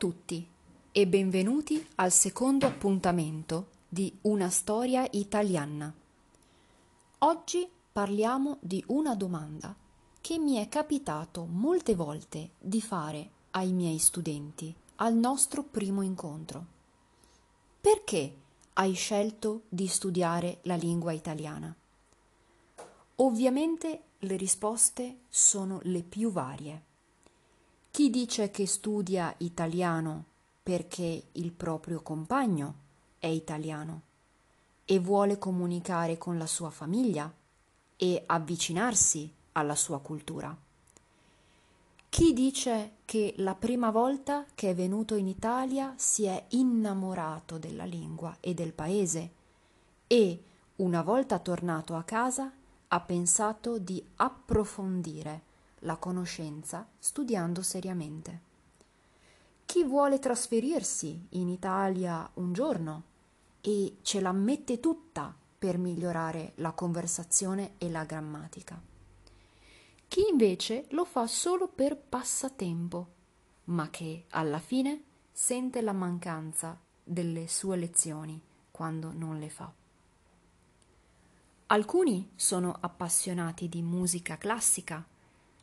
tutti e benvenuti al secondo appuntamento di Una storia italiana. Oggi parliamo di una domanda che mi è capitato molte volte di fare ai miei studenti al nostro primo incontro. Perché hai scelto di studiare la lingua italiana? Ovviamente le risposte sono le più varie. Chi dice che studia italiano perché il proprio compagno è italiano e vuole comunicare con la sua famiglia e avvicinarsi alla sua cultura. Chi dice che la prima volta che è venuto in Italia si è innamorato della lingua e del paese e, una volta tornato a casa, ha pensato di approfondire la conoscenza studiando seriamente. Chi vuole trasferirsi in Italia un giorno e ce la mette tutta per migliorare la conversazione e la grammatica. Chi invece lo fa solo per passatempo, ma che alla fine sente la mancanza delle sue lezioni quando non le fa. Alcuni sono appassionati di musica classica,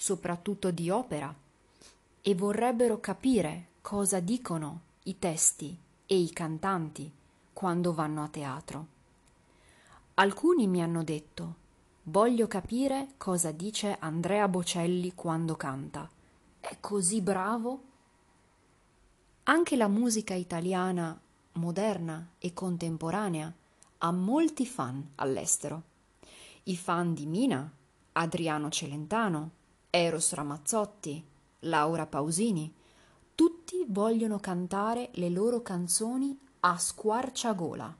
soprattutto di opera, e vorrebbero capire cosa dicono i testi e i cantanti quando vanno a teatro. Alcuni mi hanno detto voglio capire cosa dice Andrea Bocelli quando canta. È così bravo? Anche la musica italiana moderna e contemporanea ha molti fan all'estero i fan di Mina, Adriano Celentano, Eros Ramazzotti, Laura Pausini, tutti vogliono cantare le loro canzoni a squarciagola,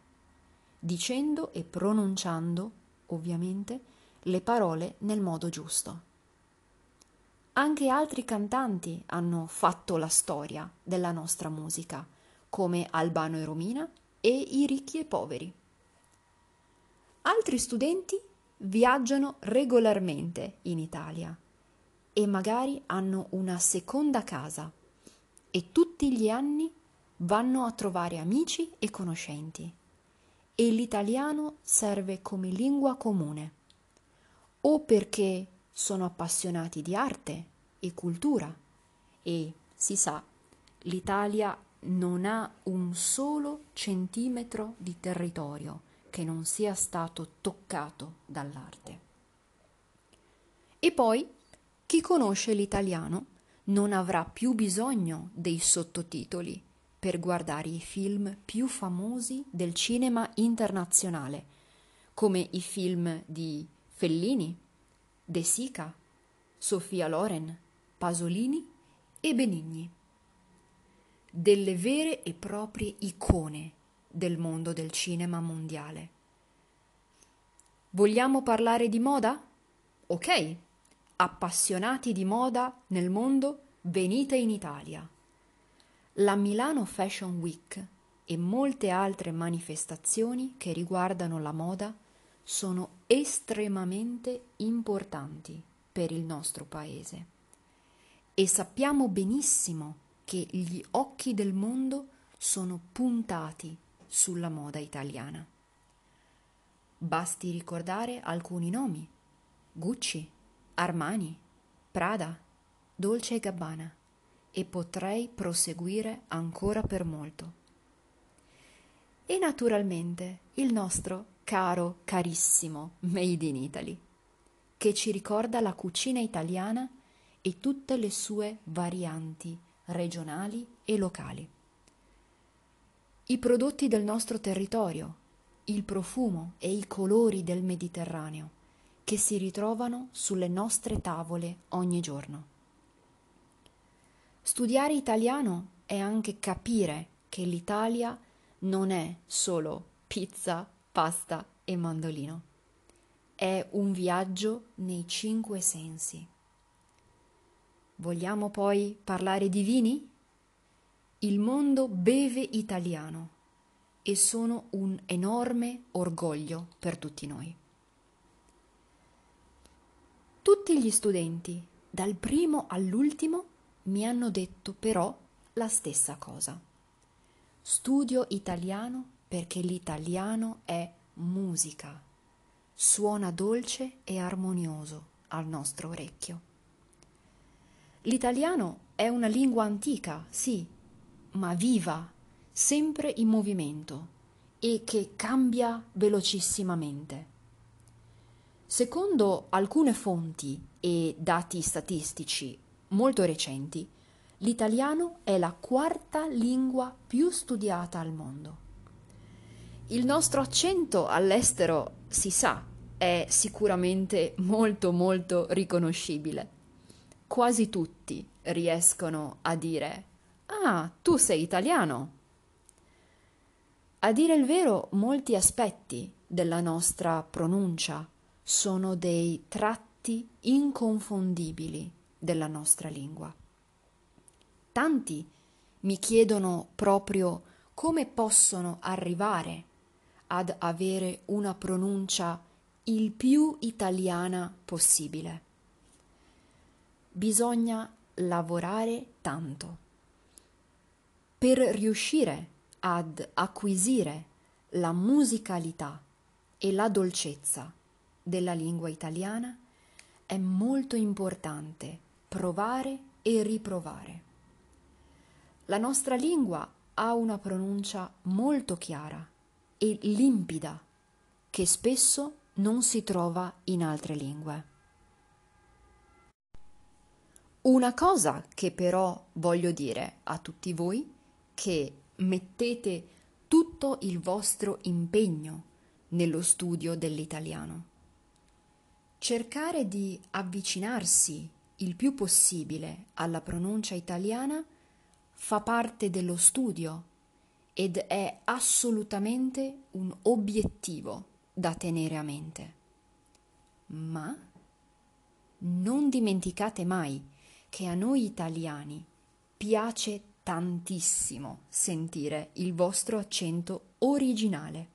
dicendo e pronunciando, ovviamente, le parole nel modo giusto. Anche altri cantanti hanno fatto la storia della nostra musica, come Albano e Romina e i ricchi e poveri. Altri studenti viaggiano regolarmente in Italia e magari hanno una seconda casa. E tutti gli anni vanno a trovare amici e conoscenti. E l'italiano serve come lingua comune. O perché sono appassionati di arte e cultura. E si sa l'Italia non ha un solo centimetro di territorio che non sia stato toccato dall'arte. E poi chi conosce l'italiano non avrà più bisogno dei sottotitoli per guardare i film più famosi del cinema internazionale, come i film di Fellini, De Sica, Sofia Loren, Pasolini e Benigni. Delle vere e proprie icone del mondo del cinema mondiale. Vogliamo parlare di moda? Ok, appassionati di moda nel mondo, venite in Italia. La Milano Fashion Week e molte altre manifestazioni che riguardano la moda sono estremamente importanti per il nostro paese e sappiamo benissimo che gli occhi del mondo sono puntati sulla moda italiana. Basti ricordare alcuni nomi: Gucci, Armani, Prada, Dolce e Gabbana. E potrei proseguire ancora per molto. E naturalmente il nostro caro, carissimo Made in Italy, che ci ricorda la cucina italiana e tutte le sue varianti regionali e locali. I prodotti del nostro territorio, il profumo e i colori del Mediterraneo che si ritrovano sulle nostre tavole ogni giorno. Studiare italiano è anche capire che l'Italia non è solo pizza, pasta e mandolino. È un viaggio nei cinque sensi. Vogliamo poi parlare di vini? Il mondo beve italiano e sono un enorme orgoglio per tutti noi. Tutti gli studenti, dal primo all'ultimo, mi hanno detto però la stessa cosa. Studio italiano perché l'italiano è musica, suona dolce e armonioso al nostro orecchio. L'italiano è una lingua antica, sì, ma viva, sempre in movimento e che cambia velocissimamente. Secondo alcune fonti e dati statistici molto recenti, l'italiano è la quarta lingua più studiata al mondo. Il nostro accento all'estero, si sa, è sicuramente molto molto riconoscibile. Quasi tutti riescono a dire Ah, tu sei italiano. A dire il vero, molti aspetti della nostra pronuncia sono dei tratti inconfondibili della nostra lingua. Tanti mi chiedono proprio come possono arrivare ad avere una pronuncia il più italiana possibile. Bisogna lavorare tanto per riuscire ad acquisire la musicalità e la dolcezza della lingua italiana è molto importante provare e riprovare. La nostra lingua ha una pronuncia molto chiara e limpida che spesso non si trova in altre lingue. Una cosa che però voglio dire a tutti voi, che mettete tutto il vostro impegno nello studio dell'italiano. Cercare di avvicinarsi il più possibile alla pronuncia italiana fa parte dello studio ed è assolutamente un obiettivo da tenere a mente. Ma non dimenticate mai che a noi italiani piace tantissimo sentire il vostro accento originale,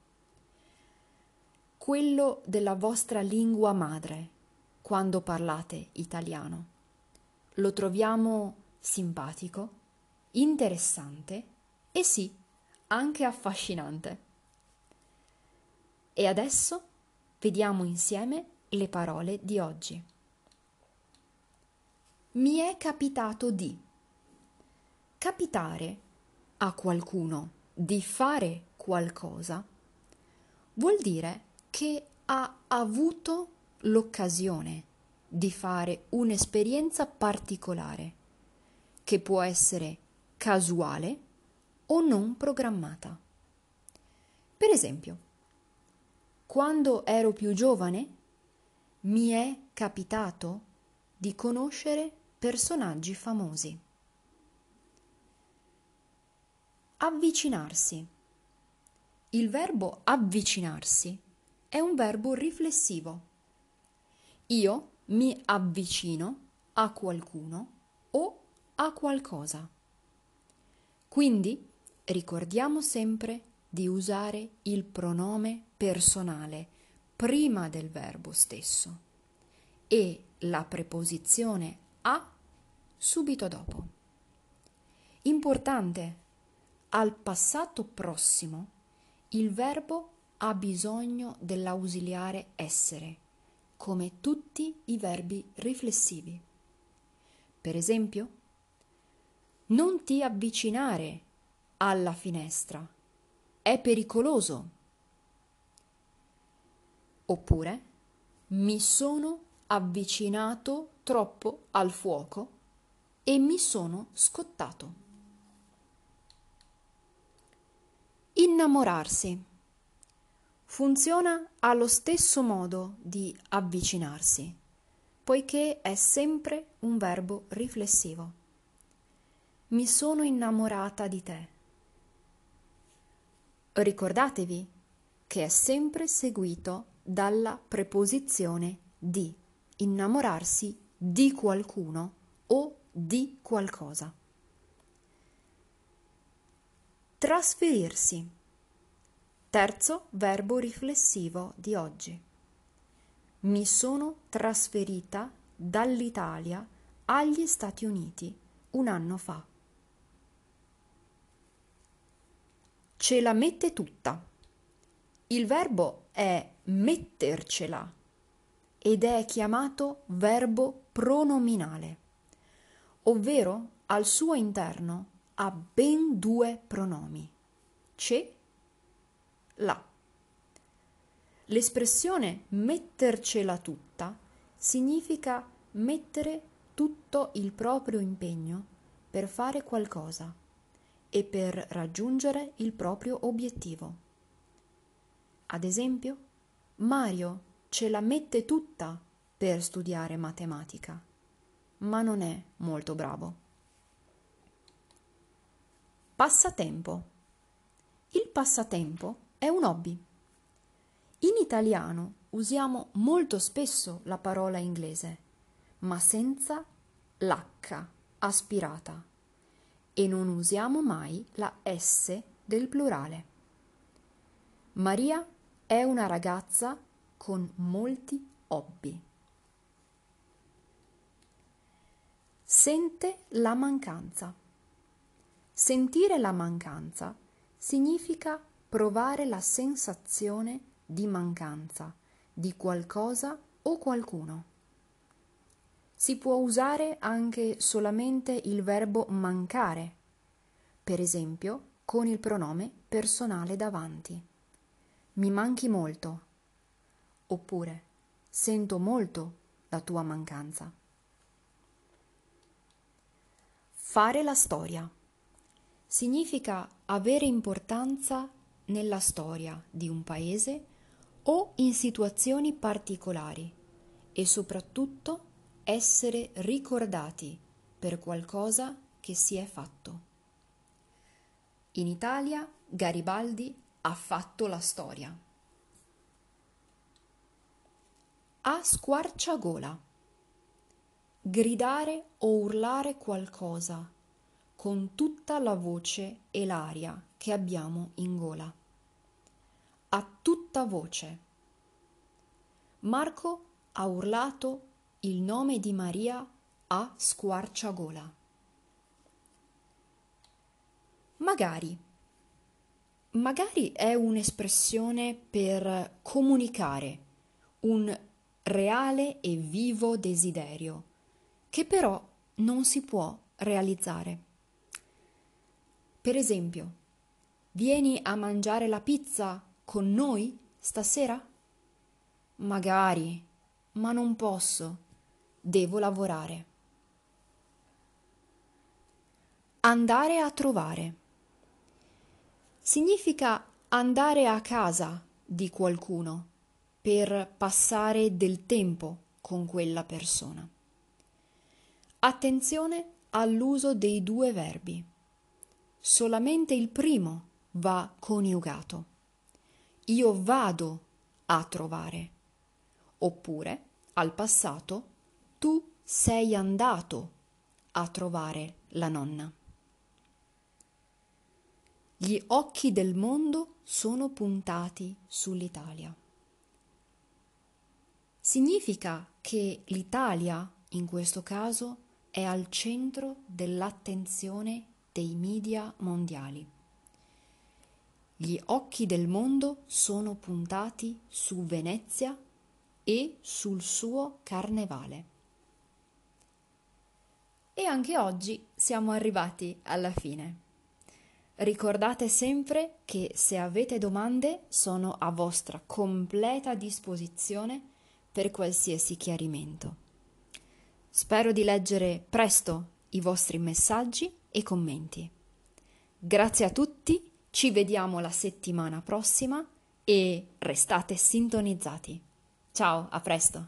quello della vostra lingua madre quando parlate italiano. Lo troviamo simpatico, interessante e sì, anche affascinante. E adesso vediamo insieme le parole di oggi. Mi è capitato di capitare a qualcuno di fare qualcosa vuol dire che ha avuto l'occasione di fare un'esperienza particolare che può essere casuale o non programmata. Per esempio, quando ero più giovane mi è capitato di conoscere personaggi famosi. Avvicinarsi. Il verbo avvicinarsi è un verbo riflessivo. Io mi avvicino a qualcuno o a qualcosa. Quindi ricordiamo sempre di usare il pronome personale prima del verbo stesso e la preposizione a subito dopo. Importante al passato prossimo il verbo ha bisogno dell'ausiliare essere, come tutti i verbi riflessivi. Per esempio, non ti avvicinare alla finestra, è pericoloso. Oppure, mi sono avvicinato troppo al fuoco e mi sono scottato. Innamorarsi. Funziona allo stesso modo di avvicinarsi, poiché è sempre un verbo riflessivo. Mi sono innamorata di te. Ricordatevi che è sempre seguito dalla preposizione di, innamorarsi di qualcuno o di qualcosa. Trasferirsi. Terzo verbo riflessivo di oggi. Mi sono trasferita dall'Italia agli Stati Uniti un anno fa. ce la mette tutta. Il verbo è mettercela ed è chiamato verbo pronominale, ovvero al suo interno ha ben due pronomi, ce, la. L'espressione mettercela tutta significa mettere tutto il proprio impegno per fare qualcosa e per raggiungere il proprio obiettivo. Ad esempio, Mario ce la mette tutta per studiare matematica, ma non è molto bravo. Passatempo. Il passatempo è un hobby. In italiano usiamo molto spesso la parola inglese, ma senza l'H aspirata e non usiamo mai la S del plurale. Maria è una ragazza con molti hobby. Sente la mancanza. Sentire la mancanza significa provare la sensazione di mancanza di qualcosa o qualcuno. Si può usare anche solamente il verbo mancare, per esempio con il pronome personale davanti. Mi manchi molto oppure sento molto la tua mancanza. Fare la storia significa avere importanza nella storia di un paese o in situazioni particolari e soprattutto essere ricordati per qualcosa che si è fatto. In Italia Garibaldi ha fatto la storia. a squarciagola. Gridare o urlare qualcosa con tutta la voce e l'aria che abbiamo in gola. A tutta voce. Marco ha urlato il nome di Maria a squarciagola. Magari. Magari è un'espressione per comunicare un reale e vivo desiderio, che però non si può realizzare. Per esempio, vieni a mangiare la pizza con noi stasera? Magari, ma non posso, devo lavorare. Andare a trovare. Significa andare a casa di qualcuno per passare del tempo con quella persona. Attenzione all'uso dei due verbi. Solamente il primo va coniugato. Io vado a trovare. Oppure, al passato, tu sei andato a trovare la nonna. Gli occhi del mondo sono puntati sull'Italia. Significa che l'Italia, in questo caso, è al centro dell'attenzione dei media mondiali. Gli occhi del mondo sono puntati su Venezia e sul suo carnevale. E anche oggi siamo arrivati alla fine. Ricordate sempre che se avete domande sono a vostra completa disposizione per qualsiasi chiarimento. Spero di leggere presto i vostri messaggi e commenti. Grazie a tutti, ci vediamo la settimana prossima e restate sintonizzati. Ciao, a presto!